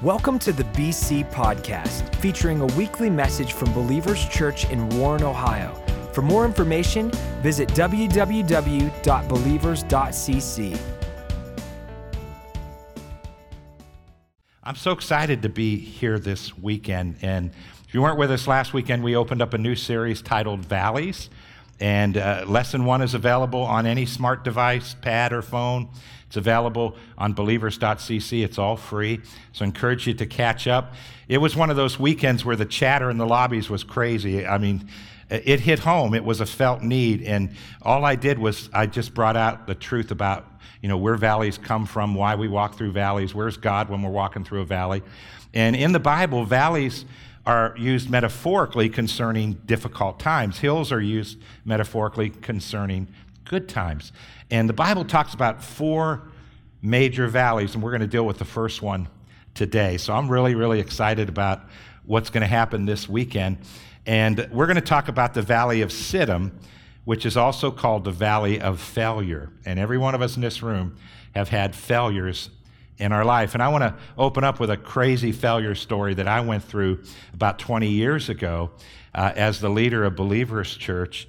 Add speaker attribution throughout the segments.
Speaker 1: Welcome to the BC Podcast, featuring a weekly message from Believers Church in Warren, Ohio. For more information, visit www.believers.cc.
Speaker 2: I'm so excited to be here this weekend. And if you weren't with us last weekend, we opened up a new series titled Valleys. And uh, lesson one is available on any smart device, pad, or phone. It's available on believers.cc. It's all free. So I encourage you to catch up. It was one of those weekends where the chatter in the lobbies was crazy. I mean, it hit home. It was a felt need. And all I did was I just brought out the truth about, you know, where valleys come from, why we walk through valleys, where's God when we're walking through a valley. And in the Bible, valleys are used metaphorically concerning difficult times. Hills are used metaphorically concerning good times. And the Bible talks about four major valleys, and we're going to deal with the first one today. So I'm really, really excited about what's going to happen this weekend. And we're going to talk about the Valley of Siddim, which is also called the Valley of Failure. And every one of us in this room have had failures in our life. And I want to open up with a crazy failure story that I went through about 20 years ago uh, as the leader of Believers Church.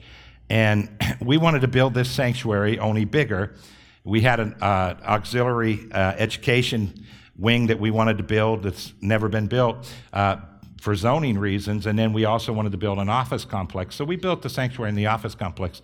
Speaker 2: And we wanted to build this sanctuary only bigger. We had an uh, auxiliary uh, education wing that we wanted to build that's never been built uh, for zoning reasons. And then we also wanted to build an office complex. So we built the sanctuary in the office complex.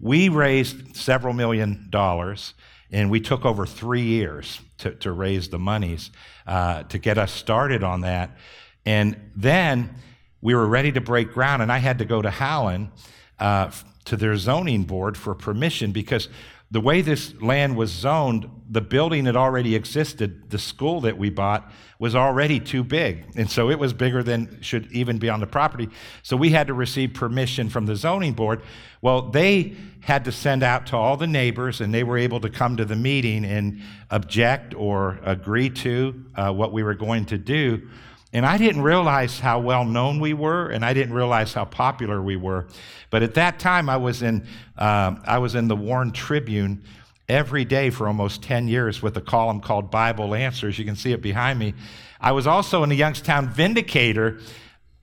Speaker 2: We raised several million dollars. And we took over three years to, to raise the monies uh, to get us started on that. And then we were ready to break ground, and I had to go to Howland uh, to their zoning board for permission because the way this land was zoned, the building that already existed, the school that we bought, was already too big. And so it was bigger than should even be on the property. So we had to receive permission from the zoning board. Well, they had to send out to all the neighbors, and they were able to come to the meeting and object or agree to uh, what we were going to do. And I didn't realize how well known we were, and I didn't realize how popular we were. But at that time, I was in, uh, I was in the Warren Tribune every day for almost 10 years with a column called Bible Answers. You can see it behind me. I was also in the Youngstown Vindicator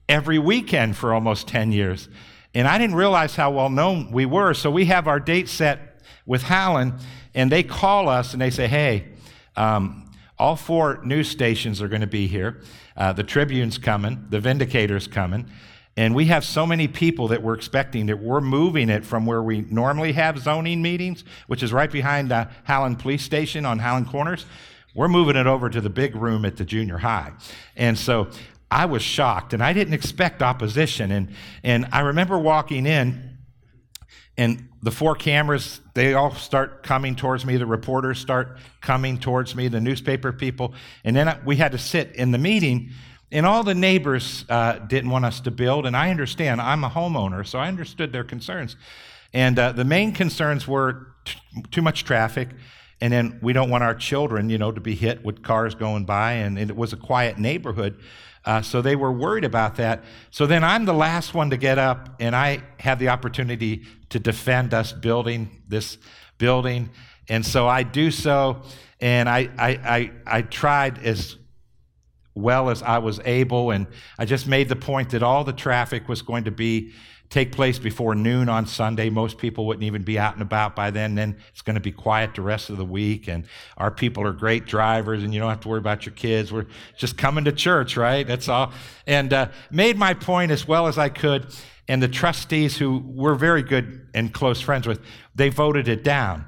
Speaker 2: every weekend for almost 10 years. And I didn't realize how well known we were. So we have our date set with Howland, and they call us and they say, hey, um, all four news stations are going to be here. Uh, the Tribune's coming, the Vindicator's coming. And we have so many people that we're expecting that we're moving it from where we normally have zoning meetings, which is right behind the Howland Police Station on Howland Corners. We're moving it over to the big room at the junior high. And so I was shocked and I didn't expect opposition. And, and I remember walking in and the four cameras, they all start coming towards me. The reporters start coming towards me, the newspaper people. And then we had to sit in the meeting, and all the neighbors uh, didn't want us to build. And I understand, I'm a homeowner, so I understood their concerns. And uh, the main concerns were t- too much traffic, and then we don't want our children, you know, to be hit with cars going by. And it was a quiet neighborhood. Uh, so they were worried about that. So then I'm the last one to get up, and I have the opportunity to defend us building this building. And so I do so, and I, I, I, I tried as well as I was able, and I just made the point that all the traffic was going to be take place before noon on Sunday. Most people wouldn't even be out and about by then. Then it's going to be quiet the rest of the week. And our people are great drivers, and you don't have to worry about your kids. We're just coming to church, right? That's all. And uh, made my point as well as I could. And the trustees, who we're very good and close friends with, they voted it down.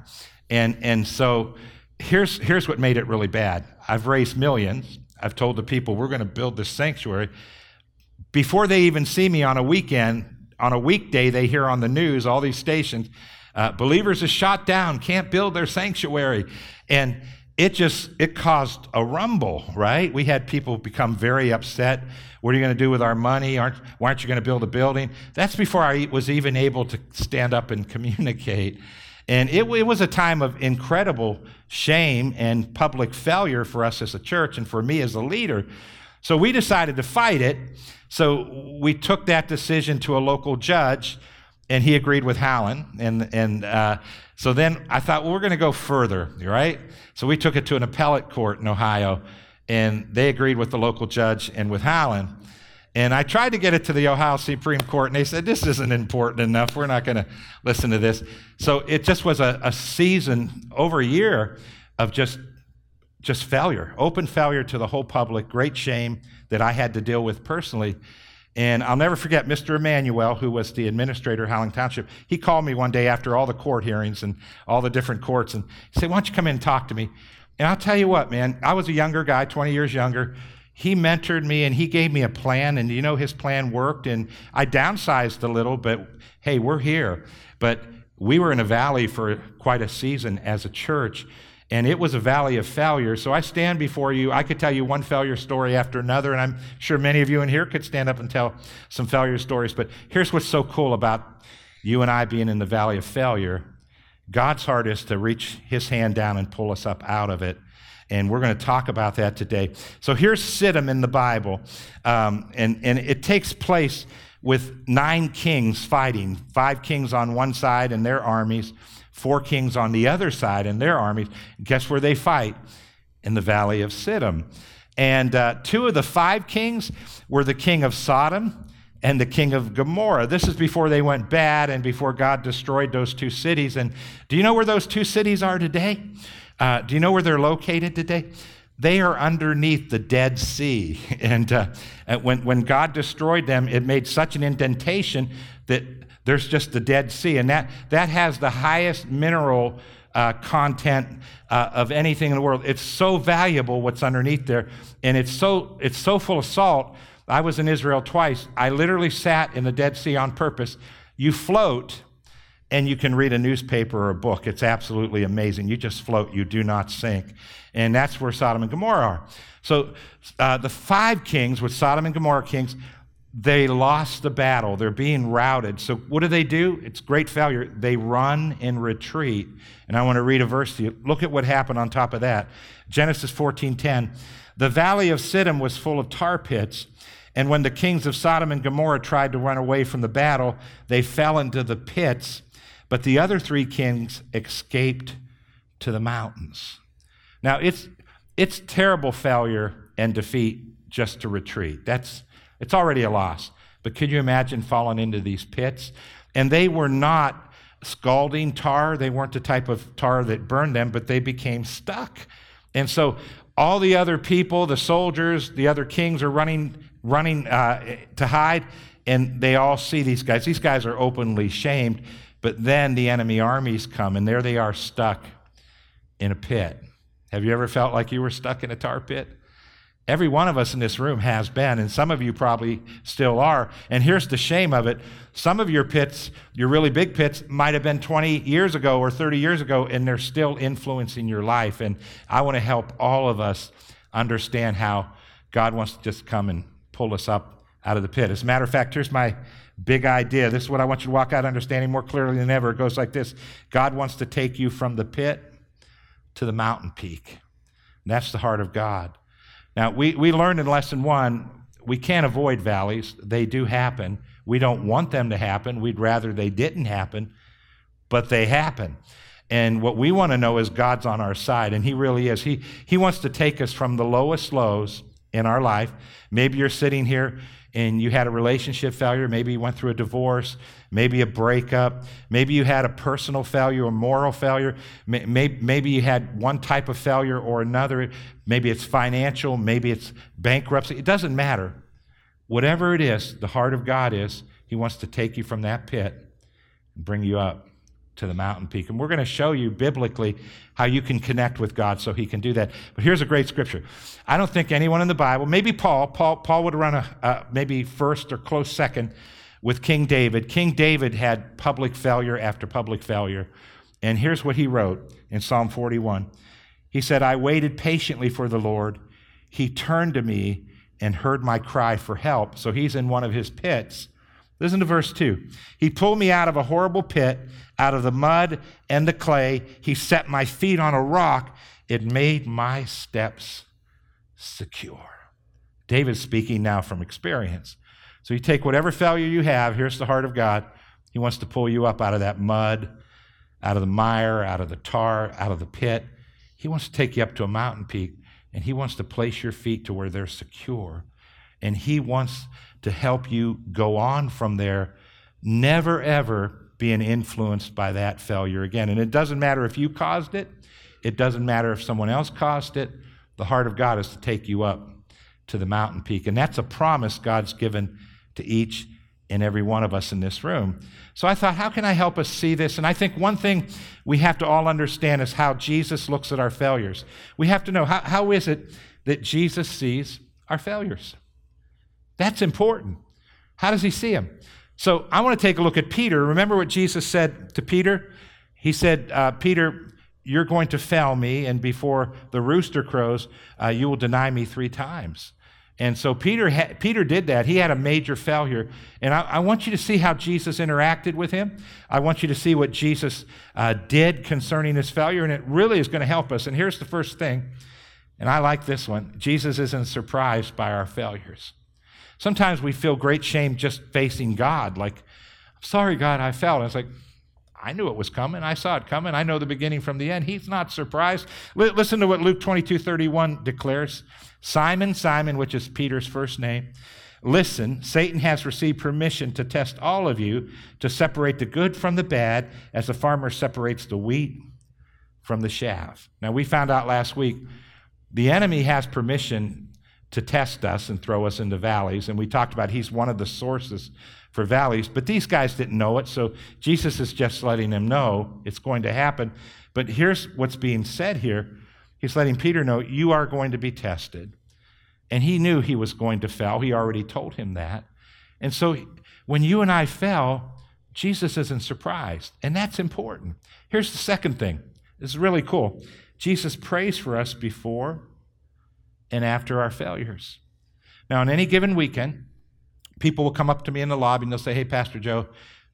Speaker 2: And, and so here's, here's what made it really bad. I've raised millions. I've told the people we're going to build this sanctuary. Before they even see me on a weekend, on a weekday, they hear on the news, all these stations, uh, believers are shot down, can't build their sanctuary. And it just, it caused a rumble, right? We had people become very upset. What are you going to do with our money? Aren't, why aren't you going to build a building? That's before I was even able to stand up and communicate. And it, it, was a time of incredible shame and public failure for us as a church and for me as a leader. So we decided to fight it. So we took that decision to a local judge, and he agreed with Howland. And, and uh, so then I thought, well, we're going to go further, right? So we took it to an appellate court in Ohio. and they agreed with the local judge and with Howland. And I tried to get it to the Ohio Supreme Court, and they said, This isn't important enough. We're not going to listen to this. So it just was a, a season, over a year, of just, just failure, open failure to the whole public, great shame that I had to deal with personally. And I'll never forget Mr. Emanuel, who was the administrator of Howland Township. He called me one day after all the court hearings and all the different courts and he said, Why don't you come in and talk to me? And I'll tell you what, man, I was a younger guy, 20 years younger. He mentored me and he gave me a plan, and you know, his plan worked. And I downsized a little, but hey, we're here. But we were in a valley for quite a season as a church, and it was a valley of failure. So I stand before you. I could tell you one failure story after another, and I'm sure many of you in here could stand up and tell some failure stories. But here's what's so cool about you and I being in the valley of failure God's heart is to reach his hand down and pull us up out of it. And we're going to talk about that today. So here's Siddim in the Bible. Um, and, and it takes place with nine kings fighting five kings on one side and their armies, four kings on the other side and their armies. Guess where they fight? In the valley of Siddim. And uh, two of the five kings were the king of Sodom and the king of Gomorrah. This is before they went bad and before God destroyed those two cities. And do you know where those two cities are today? Uh, do you know where they're located today? They are underneath the Dead Sea. And uh, when, when God destroyed them, it made such an indentation that there's just the Dead Sea. And that, that has the highest mineral uh, content uh, of anything in the world. It's so valuable what's underneath there. And it's so, it's so full of salt I was in Israel twice. I literally sat in the Dead Sea on purpose. You float and you can read a newspaper or a book. It's absolutely amazing. You just float, you do not sink. And that's where Sodom and Gomorrah are. So uh, the five kings, with Sodom and Gomorrah kings, they lost the battle. They're being routed. So what do they do? It's great failure. They run and retreat. And I want to read a verse to you. Look at what happened on top of that. Genesis 14:10. The valley of Siddim was full of tar pits and when the kings of Sodom and Gomorrah tried to run away from the battle, they fell into the pits. But the other three kings escaped to the mountains. Now, it's, it's terrible failure and defeat just to retreat. That's, it's already a loss. But could you imagine falling into these pits? And they were not scalding tar. They weren't the type of tar that burned them, but they became stuck. And so all the other people, the soldiers, the other kings are running running uh, to hide, and they all see these guys. These guys are openly shamed, but then the enemy armies come, and there they are stuck in a pit. Have you ever felt like you were stuck in a tar pit? Every one of us in this room has been, and some of you probably still are. And here's the shame of it some of your pits, your really big pits, might have been 20 years ago or 30 years ago, and they're still influencing your life. And I want to help all of us understand how God wants to just come and pull us up out of the pit. As a matter of fact, here's my big idea. This is what I want you to walk out understanding more clearly than ever. It goes like this God wants to take you from the pit to the mountain peak. And that's the heart of God. Now, we, we learned in lesson one we can't avoid valleys, they do happen. We don't want them to happen, we'd rather they didn't happen, but they happen. And what we want to know is God's on our side, and He really is. He, he wants to take us from the lowest lows in our life. Maybe you're sitting here and you had a relationship failure. Maybe you went through a divorce, maybe a breakup. Maybe you had a personal failure or moral failure. Maybe you had one type of failure or another. Maybe it's financial, maybe it's bankruptcy. It doesn't matter. Whatever it is, the heart of God is, He wants to take you from that pit and bring you up to the mountain peak. And we're going to show you biblically how you can connect with God so he can do that. But here's a great scripture. I don't think anyone in the Bible, maybe Paul, Paul, Paul would run a, maybe first or close second with King David. King David had public failure after public failure. And here's what he wrote in Psalm 41. He said, I waited patiently for the Lord. He turned to me and heard my cry for help. So he's in one of his pits. Listen to verse 2. He pulled me out of a horrible pit, out of the mud and the clay. He set my feet on a rock. It made my steps secure. David's speaking now from experience. So you take whatever failure you have, here's the heart of God. He wants to pull you up out of that mud, out of the mire, out of the tar, out of the pit. He wants to take you up to a mountain peak. and He wants to place your feet to where they're secure. And He wants to help you go on from there, never ever being influenced by that failure again. And it doesn't matter if you caused it, it doesn't matter if someone else caused it. The heart of God is to take you up to the mountain peak. And that's a promise God's given to each and every one of us in this room. So I thought, how can I help us see this? And I think one thing we have to all understand is how Jesus looks at our failures. We have to know how, how is it that Jesus sees our failures? That's important. How does he see him? So I want to take a look at Peter. Remember what Jesus said to Peter? He said, uh, Peter, you're going to fail me, and before the rooster crows, uh, you will deny me three times. And so Peter, ha- Peter did that. He had a major failure. And I, I, want you to see how Jesus interacted with him. I want you to see what Jesus uh, did concerning his failure, and it really is going to help us. And here's the first thing, and I like this one Jesus isn't surprised by our failures. Sometimes we feel great shame just facing God, like, I'm sorry, God, I fell. And it's like, I knew it was coming. I saw it coming. I know the beginning from the end. He's not surprised. L- listen to what Luke 22 31 declares Simon, Simon, which is Peter's first name, listen, Satan has received permission to test all of you to separate the good from the bad as a farmer separates the wheat from the chaff. Now, we found out last week the enemy has permission to test us and throw us into valleys. And we talked about he's one of the sources for valleys, but these guys didn't know it. So Jesus is just letting them know it's going to happen. But here's what's being said here He's letting Peter know, you are going to be tested. And he knew he was going to fail. He already told him that. And so when you and I fell, Jesus isn't surprised. And that's important. Here's the second thing this is really cool. Jesus prays for us before and after our failures. Now, on any given weekend, people will come up to me in the lobby and they'll say, Hey, Pastor Joe,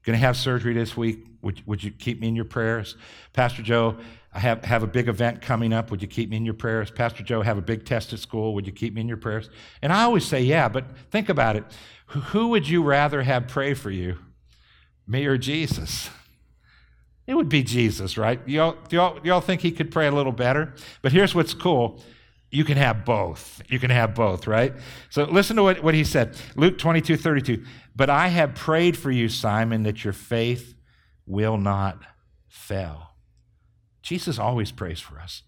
Speaker 2: going to have surgery this week. Would, would you keep me in your prayers? Pastor Joe, I have, have a big event coming up. Would you keep me in your prayers? Pastor Joe, have a big test at school. Would you keep me in your prayers? And I always say, yeah, but think about it. Who would you rather have pray for you, me or Jesus? It would be Jesus, right? Y'all, y'all, y'all think he could pray a little better? But here's what's cool you can have both. You can have both, right? So listen to what, what he said Luke 22 32. But I have prayed for you, Simon, that your faith will not fail. Jesus always prays for us.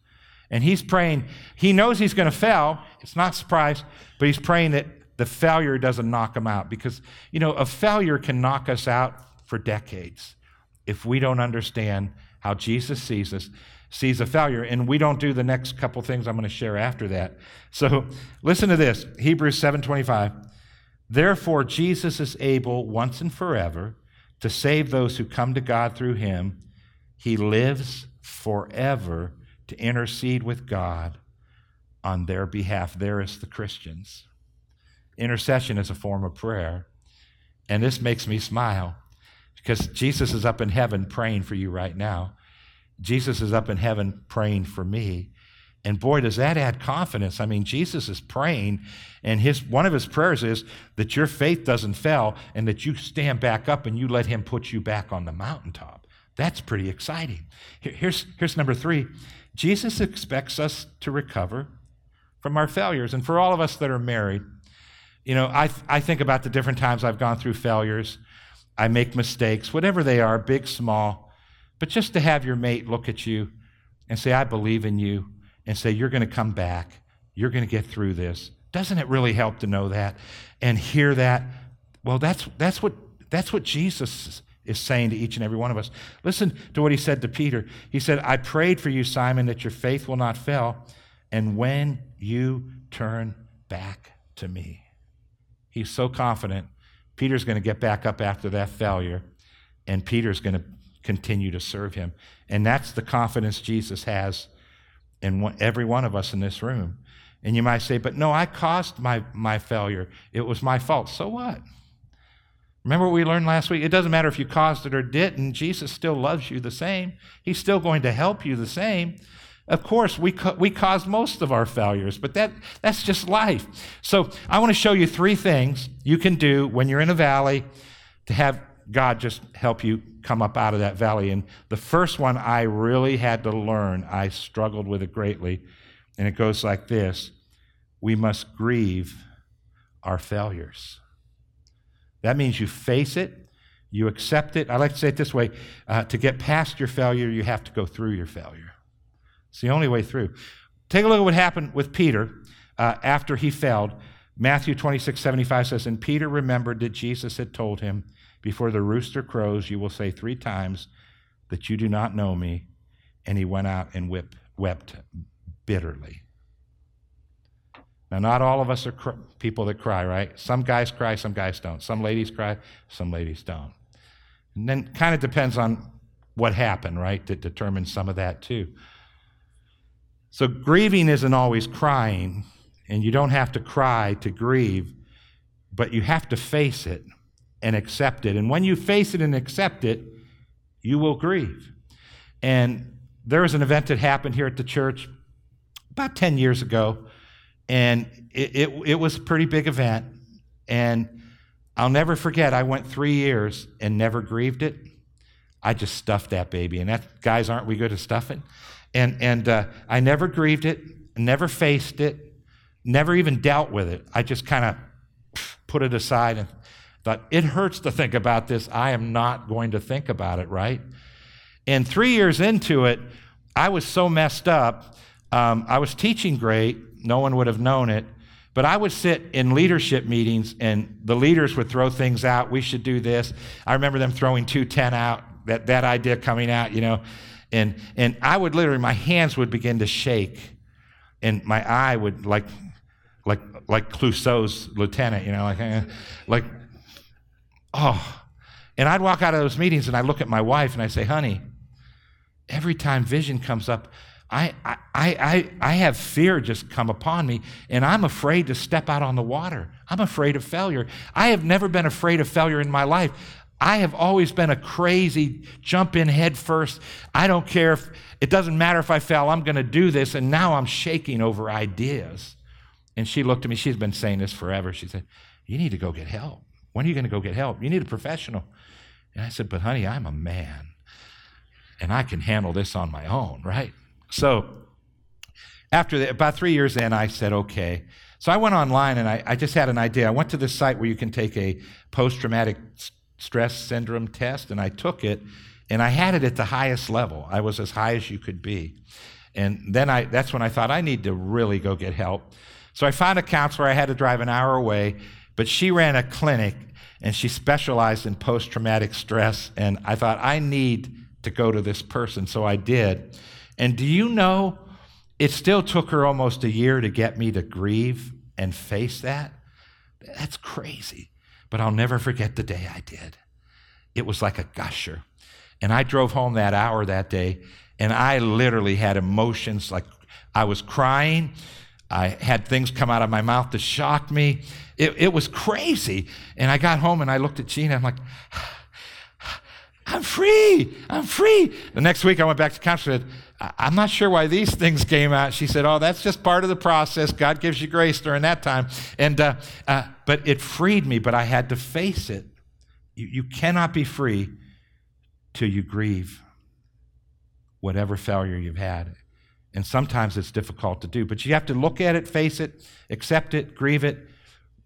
Speaker 2: And he's praying, he knows he's going to fail. It's not surprise, but he's praying that the failure doesn't knock him out because, you know, a failure can knock us out for decades if we don't understand how Jesus sees us, sees a failure, and we don't do the next couple things I'm going to share after that. So listen to this Hebrews 7:25. Therefore, Jesus is able once and forever to save those who come to God through him. He lives forever to intercede with God on their behalf. There is the Christians. Intercession is a form of prayer. And this makes me smile because Jesus is up in heaven praying for you right now. Jesus is up in heaven praying for me. And boy, does that add confidence. I mean, Jesus is praying, and his, one of his prayers is that your faith doesn't fail and that you stand back up and you let him put you back on the mountaintop. That's pretty exciting. Here's, here's number three Jesus expects us to recover from our failures. And for all of us that are married, you know, I, I think about the different times I've gone through failures. I make mistakes, whatever they are, big, small. But just to have your mate look at you and say, I believe in you, and say, You're going to come back, you're going to get through this. Doesn't it really help to know that and hear that? Well, that's, that's, what, that's what Jesus is saying to each and every one of us. Listen to what he said to Peter. He said, I prayed for you, Simon, that your faith will not fail. And when you turn back to me, he's so confident Peter's going to get back up after that failure, and Peter's going to continue to serve him. And that's the confidence Jesus has in every one of us in this room. And you might say, but no, I caused my, my failure. It was my fault. So what? Remember what we learned last week? It doesn't matter if you caused it or didn't, Jesus still loves you the same. He's still going to help you the same. Of course, we, ca- we cause most of our failures, but that, that's just life. So I want to show you three things you can do when you're in a valley to have God just help you come up out of that valley. And the first one I really had to learn, I struggled with it greatly, And it goes like this We must grieve our failures. That means you face it, you accept it. I like to say it this way uh, to get past your failure, you have to go through your failure. It's the only way through. Take a look at what happened with Peter uh, after he failed. Matthew 26, 75 says, And Peter remembered that Jesus had told him, Before the rooster crows, you will say three times that you do not know me. And he went out and whipped, wept bitterly. Now, not all of us are cr- people that cry, right? Some guys cry, some guys don't. Some ladies cry, some ladies don't. And then kind of depends on what happened, right? That determines some of that too. So grieving isn't always crying, and you don't have to cry to grieve, but you have to face it and accept it. And when you face it and accept it, you will grieve. And there was an event that happened here at the church about 10 years ago and it, it, it, was a pretty big event. And I'll never forget, I went three years and never grieved it. I just stuffed that baby. And that, guys, aren't we good at stuffing? And, and uh, I never grieved it, never faced it, never even dealt with it. I just kind of put it aside and thought, it hurts to think about this. I am not going to think about it, right? And three years into it, I was so messed up. Um, I was teaching great, no one would have known it. But I would sit in leadership meetings and the leaders would throw things out. We should do this. I remember them throwing 210 out, that, that idea coming out, you know. And, and I would literally, my hands would begin to shake and my eye would like, like, like Clouseau's lieutenant, you know, like, like, oh. And I'd walk out of those meetings and I look at my wife and I say, honey, every time vision comes up, I, I, I, I have fear just come upon me, and I'm afraid to step out on the water. I'm afraid of failure. I have never been afraid of failure in my life. I have always been a crazy jump in head first. I don't care if it doesn't matter if I fail, I'm going to do this. And now I'm shaking over ideas. And she looked at me, she's been saying this forever. She said, You need to go get help. When are you going to go get help? You need a professional. And I said, But honey, I'm a man and I can handle this on my own, right? So after the, about three years in, I said, okay. So I went online and I, I just had an idea. I went to this site where you can take a post traumatic stress syndrome test, and I took it, and I had it at the highest level. I was as high as you could be. And then I, that's when I thought, I need to really go get help. So I found a counselor. I had to drive an hour away, but she ran a clinic and she specialized in post traumatic stress. And I thought, I need to go to this person. So I did. And do you know, it still took her almost a year to get me to grieve and face that? That's crazy. But I'll never forget the day I did. It was like a gusher. And I drove home that hour that day, and I literally had emotions like I was crying. I had things come out of my mouth that shocked me. It, it was crazy. And I got home and I looked at Gina. I'm like, I'm free. I'm free. The next week I went back to counselor. I'm not sure why these things came out. She said, Oh, that's just part of the process. God gives you grace during that time. And, uh, uh, but it freed me, but I had to face it. You, you cannot be free till you grieve whatever failure you've had. And sometimes it's difficult to do, but you have to look at it, face it, accept it, grieve it.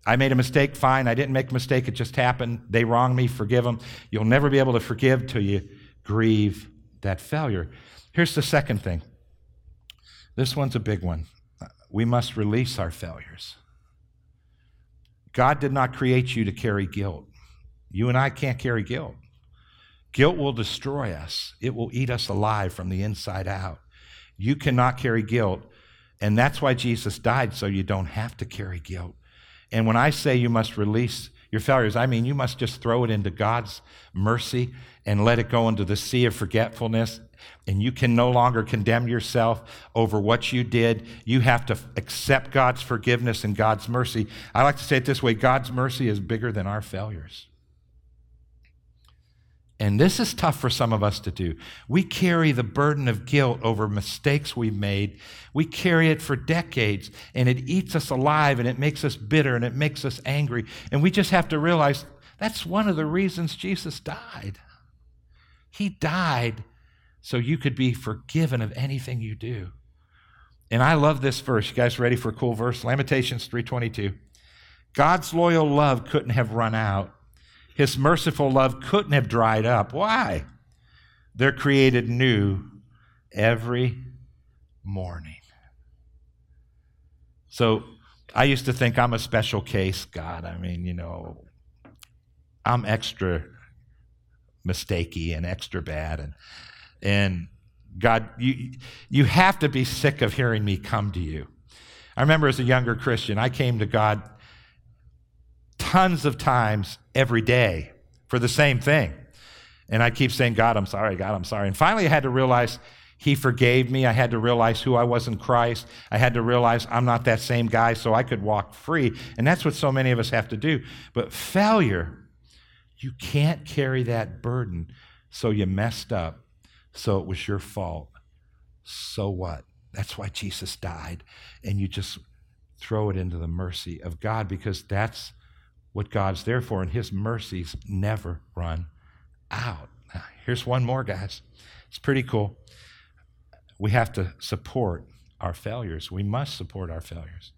Speaker 2: I made a mistake, fine. I didn't make a mistake, it just happened. They wronged me, forgive them. You'll never be able to forgive till you grieve that failure. Here's the second thing this one's a big one. We must release our failures. God did not create you to carry guilt. You and I can't carry guilt. Guilt will destroy us, it will eat us alive from the inside out. You cannot carry guilt. And that's why Jesus died, so you don't have to carry guilt. And when I say you must release your failures, I mean you must just throw it into God's mercy and let it go into the sea of forgetfulness and you can no longer condemn yourself over what you did. You have to accept God's forgiveness and God's mercy. I like to say it this way God's mercy is bigger than our failures. And this is tough for some of us to do. We carry the burden of guilt over mistakes we've made. We carry it for decades, and it eats us alive, and it makes us bitter, and it makes us angry. And we just have to realize that's one of the reasons Jesus died. He died so you could be forgiven of anything you do. And I love this verse. You guys ready for a cool verse? Lamentations 3:22. God's loyal love couldn't have run out. His merciful love couldn't have dried up. Why? They're created new every morning. So I used to think I'm a special case, God. I mean, you know, I'm extra mistakey and extra bad and and God, you you have to be sick of hearing me come to you. I remember as a younger Christian, I came to God tons of times every day for the same thing. And I keep saying, God, I'm sorry, God, I'm sorry. And finally, I had to realize He forgave me. I had to realize who I was in Christ. I had to realize I'm not that same guy, so I could walk free. And that's what so many of us have to do. But failure, you can't carry that burden. So you messed up. So it was your fault. So what? That's why Jesus died. And you just throw it into the mercy of God because that's what God's there for, and His mercies never run out. Now, here's one more, guys. It's pretty cool. We have to support our failures. We must support our failures.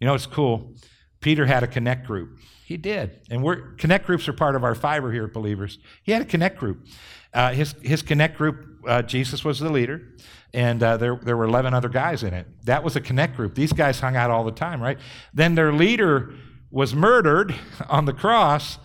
Speaker 2: You know, it's cool. Peter had a connect group. He did. And we're, connect groups are part of our fiber here, believers. He had a connect group. Uh, his, his connect group, uh, Jesus was the leader, and uh, there, there were 11 other guys in it. That was a connect group. These guys hung out all the time, right? Then their leader was murdered on the cross,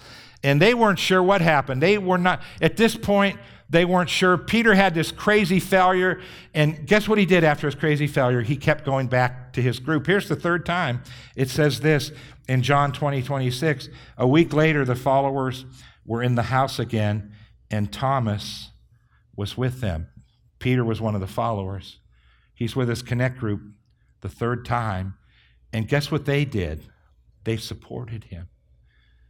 Speaker 2: and they weren't sure what happened. They were not, at this point, they weren't sure. Peter had this crazy failure, and guess what he did after his crazy failure? He kept going back to his group. Here's the third time. It says this in John 20, 26. A week later, the followers were in the house again, and Thomas was with them. Peter was one of the followers. He's with his connect group the third time. And guess what they did? They supported him.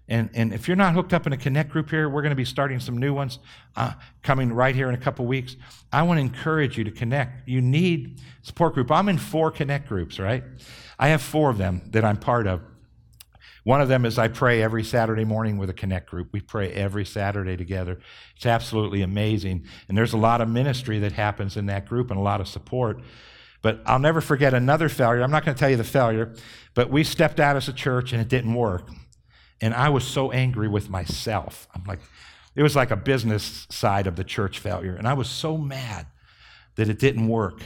Speaker 2: And, and if you're not hooked up in a connect group here, we're going to be starting some new ones uh, coming right here in a couple weeks. I want to encourage you to connect. You need support group. I'm in four connect groups, right? I have four of them that I'm part of. One of them is I pray every Saturday morning with a connect group. We pray every Saturday together. It's absolutely amazing. And there's a lot of ministry that happens in that group and a lot of support. But I'll never forget another failure. I'm not going to tell you the failure, but we stepped out as a church and it didn't work. And I was so angry with myself. I'm like, it was like a business side of the church failure. And I was so mad that it didn't work.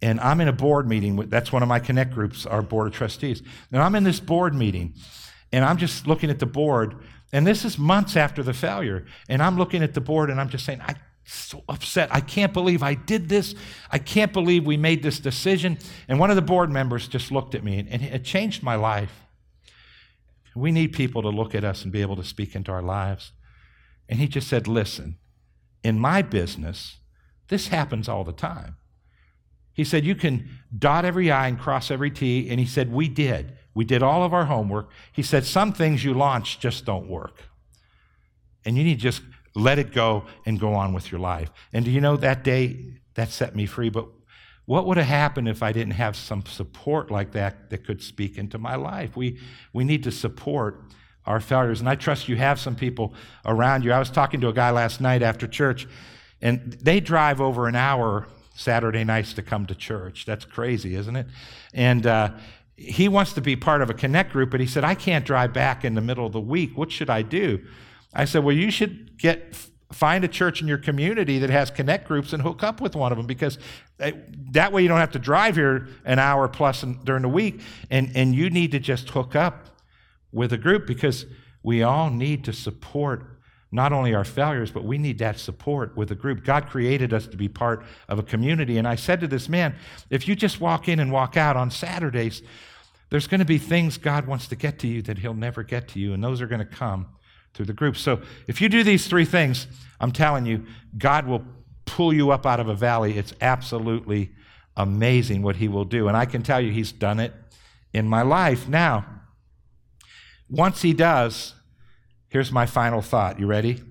Speaker 2: And I'm in a board meeting. That's one of my connect groups, our board of trustees. And I'm in this board meeting, and I'm just looking at the board. And this is months after the failure. And I'm looking at the board, and I'm just saying, I so upset. I can't believe I did this. I can't believe we made this decision. And one of the board members just looked at me, and it changed my life. We need people to look at us and be able to speak into our lives. And he just said, Listen, in my business, this happens all the time. He said, You can dot every I and cross every T. And he said, We did. We did all of our homework. He said, Some things you launch just don't work. And you need to just let it go and go on with your life. And do you know that day that set me free? But what would have happened if I didn't have some support like that that could speak into my life? We, we need to support our failures. And I trust you have some people around you. I was talking to a guy last night after church, and they drive over an hour Saturday nights to come to church. That's crazy, isn't it? And uh, he wants to be part of a connect group, but he said, I can't drive back in the middle of the week. What should I do? I said, Well, you should get find a church in your community that has connect groups and hook up with one of them because uh, that way you don't have to drive here an hour plus during the week and, and you need to just hook up with a group because we all need to support not only our failures but we need that support with a group. God created us to be part of a community. And i said to this man if you just walk in and walk out on saturdays there's going to be things god wants to get to you that he'll never get to you and those are going to come through the group. So if you do these three things, I'm telling you, God will pull you up out of a valley. It's absolutely amazing what He will do. And I can tell you, He's done it in my life. Now, once He does, here's my final thought. You ready?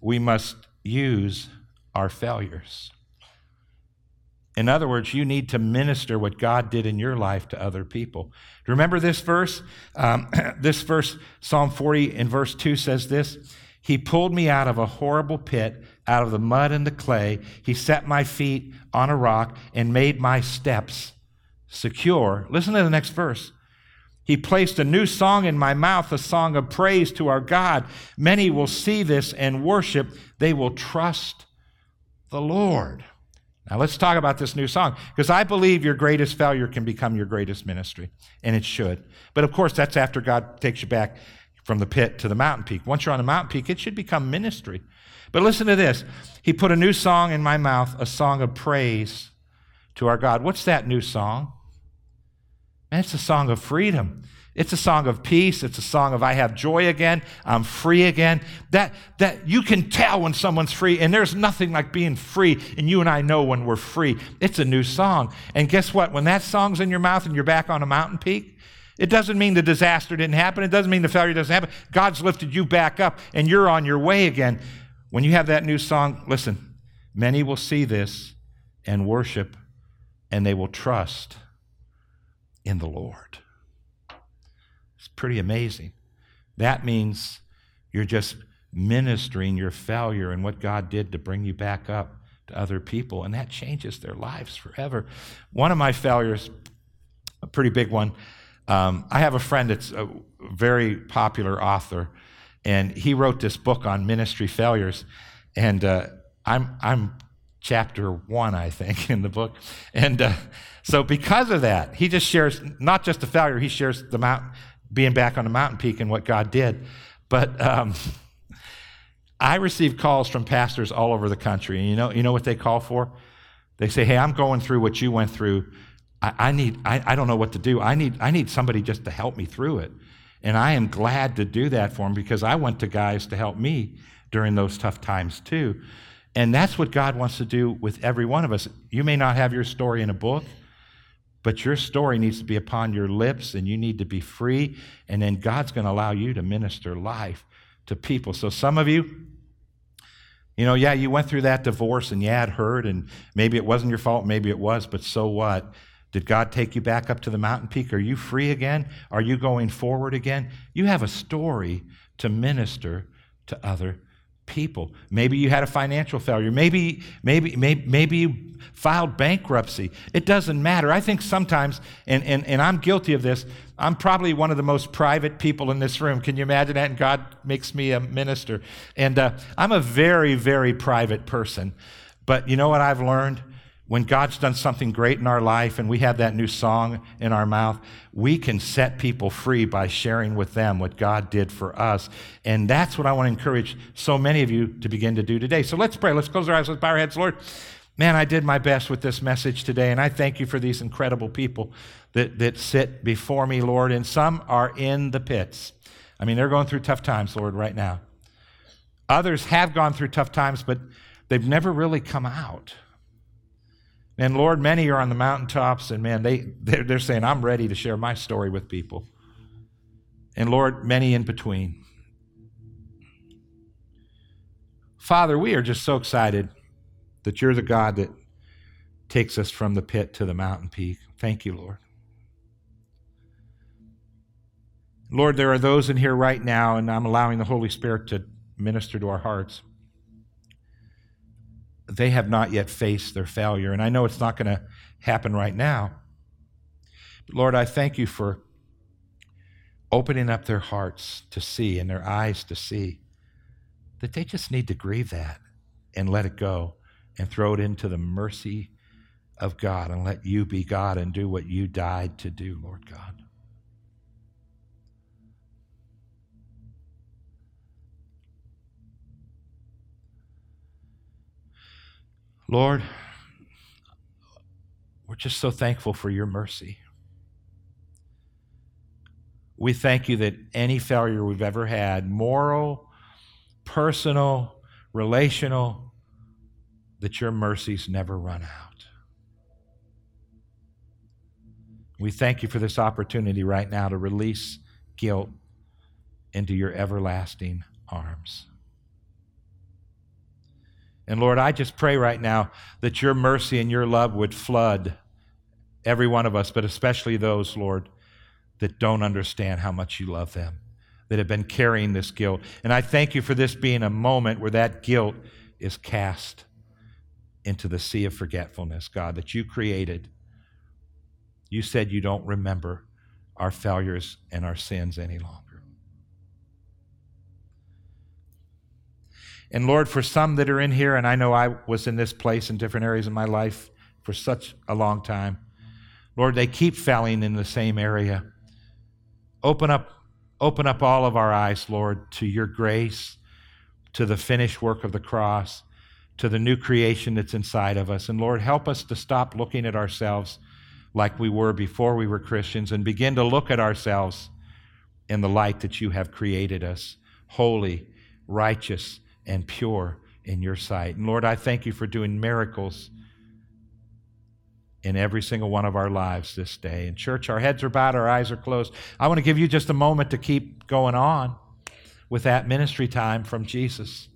Speaker 2: We must use our failures. In other words, you need to minister what God did in your life to other people. Remember this verse? Um, this verse, Psalm 40 in verse 2 says this He pulled me out of a horrible pit, out of the mud and the clay. He set my feet on a rock and made my steps secure. Listen to the next verse. He placed a new song in my mouth, a song of praise to our God. Many will see this and worship. They will trust the Lord. Now, let's talk about this new song because I believe your greatest failure can become your greatest ministry, and it should. But of course, that's after God takes you back from the pit to the mountain peak. Once you're on the mountain peak, it should become ministry. But listen to this He put a new song in my mouth, a song of praise to our God. What's that new song? Man, it's a song of freedom. It's a song of peace. It's a song of I have joy again. I'm free again. That, that you can tell when someone's free, and there's nothing like being free. And you and I know when we're free. It's a new song. And guess what? When that song's in your mouth and you're back on a mountain peak, it doesn't mean the disaster didn't happen. It doesn't mean the failure doesn't happen. God's lifted you back up and you're on your way again. When you have that new song, listen, many will see this and worship and they will trust in the Lord. It's pretty amazing. That means you're just ministering your failure and what God did to bring you back up to other people, and that changes their lives forever. One of my failures, a pretty big one, um, I have a friend that's a very popular author, and he wrote this book on ministry failures, and uh, I'm I'm chapter one, I think, in the book, and uh, so because of that, he just shares not just the failure, he shares the mountain being back on the mountain peak and what God did. But um, I receive calls from pastors all over the country, and you know, you know what they call for? They say, "Hey, I'm going through what you went through. I, I need, I, I don't know what to do. I need, I need somebody just to help me through it." And I am glad to do that for them because I went to guys to help me during those tough times too. And that's what God wants to do with every one of us. You may not have your story in a book. But your story needs to be upon your lips and you need to be free. And then God's going to allow you to minister life to people. So some of you, you know, yeah, you went through that divorce and yeah, it hurt and maybe it wasn't your fault, maybe it was, but so what? Did God take you back up to the mountain peak? Are you free again? Are you going forward again? You have a story to minister to other people. Maybe you had a financial failure. Maybe, maybe, maybe, maybe you filed bankruptcy. It doesn't matter. I think sometimes, and, and, and I'm guilty of this, I'm probably one of the most private people in this room. Can you imagine that? And God makes me a minister. And uh, I'm a very, very private person. But you know what I've learned? When God's done something great in our life and we have that new song in our mouth, we can set people free by sharing with them what God did for us. And that's what I want to encourage so many of you to begin to do today. So let's pray. Let's close our eyes. Let's bow our heads. Lord, man, I did my best with this message today, and I thank you for these incredible people that, that sit before me, Lord. And some are in the pits. I mean, they're going through tough times, Lord, right now. Others have gone through tough times, but they've never really come out. And Lord, many are on the mountaintops, and man, they, they're, they're saying, I'm ready to share my story with people. And Lord, many in between. Father, we are just so excited that you're the God that takes us from the pit to the mountain peak. Thank you, Lord. Lord, there are those in here right now, and I'm allowing the Holy Spirit to minister to our hearts they have not yet faced their failure. And I know it's not going to happen right now. But Lord, I thank you for opening up their hearts to see and their eyes to see that they just need to grieve that and let it go and throw it into the mercy of God and let you be God and do what you died to do, Lord God. Lord, we're just so thankful for your mercy. We thank you that any failure we've ever had, moral, personal, relational, that your mercies never run out. We thank you for this opportunity right now to release guilt into your everlasting arms. And Lord, I just pray right now that your mercy and your love would flood every one of us, but especially those, Lord, that don't understand how much you love them, that have been carrying this guilt. And I thank you for this being a moment where that guilt is cast into the sea of forgetfulness, God, that you created. you said you don't remember our failures and our sins any longer. And Lord, for some that are in here, and I know I was in this place in different areas of my life for such a long time, Lord, they keep failing in the same area. Open up, open up all of our eyes, Lord, to your grace, to the finished work of the cross, to the new creation that's inside of us. And Lord, help us to stop looking at ourselves like we were before we were Christians and begin to look at ourselves in the light that you have created us holy, righteous, and pure in your sight. And Lord, I thank you for doing miracles in every single one of our lives this day. In church, our heads are bowed, our eyes are closed. I want to give you just a moment to keep going on with that ministry time from Jesus.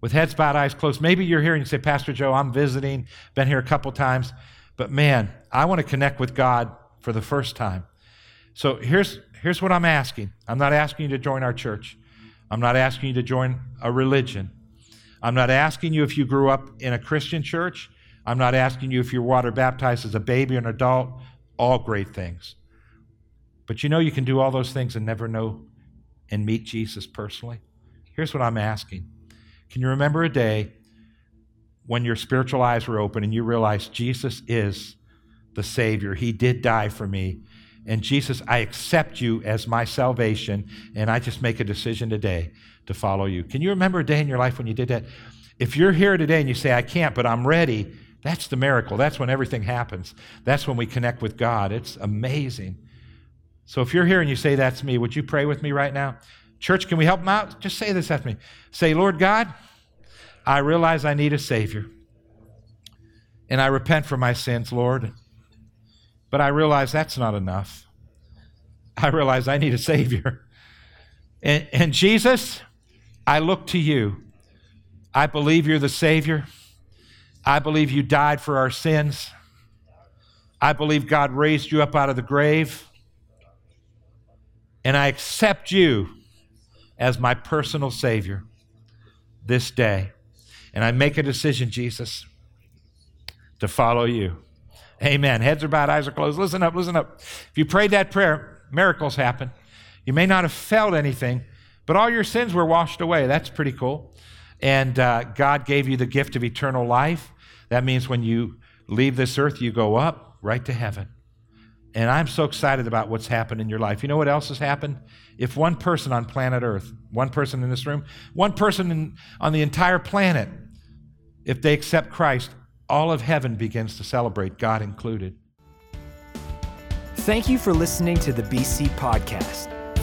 Speaker 2: With heads bowed, eyes closed. Maybe you're here and you say, Pastor Joe, I'm visiting, been here a couple times. But man, I want to connect with God for the first time. So here's, here's what I'm asking I'm not asking you to join our church, I'm not asking you to join a religion. I'm not asking you if you grew up in a Christian church. I'm not asking you if you're water baptized as a baby or an adult. All great things. But you know you can do all those things and never know and meet Jesus personally. Here's what I'm asking Can you remember a day when your spiritual eyes were open and you realized Jesus is the Savior. He did die for me. And Jesus, I accept you as my salvation, and I just make a decision today to follow you. Can you remember a day in your life when you did that? If you're here today and you say, I can't, but I'm ready, that's the miracle. That's when everything happens. That's when we connect with God. It's amazing. So if you're here and you say, That's me, would you pray with me right now? Church, can we help them out? Just say this after me. Say, Lord God, I realize I need a Savior. And I repent for my sins, Lord. But I realize that's not enough. I realize I need a Savior. And, and, Jesus, I look to you. I believe you're the Savior. I believe you died for our sins. I believe God raised you up out of the grave. And I accept you as my personal Savior this day. And I make a decision, Jesus, to follow you. Amen. Heads are bowed, eyes are closed. Listen up, listen up. If you prayed that prayer, miracles happen. You may not have felt anything, but all your sins were washed away. That's pretty cool. And uh, God gave you the gift of eternal life. That means when you leave this earth, you go up right to heaven. And I'm so excited about what's happened in your life. You know what else has happened? If one person on planet Earth, one person in this room, one person in, on the entire planet if they accept Christ, all of heaven begins to celebrate, God included.
Speaker 1: Thank you for listening to the BC Podcast.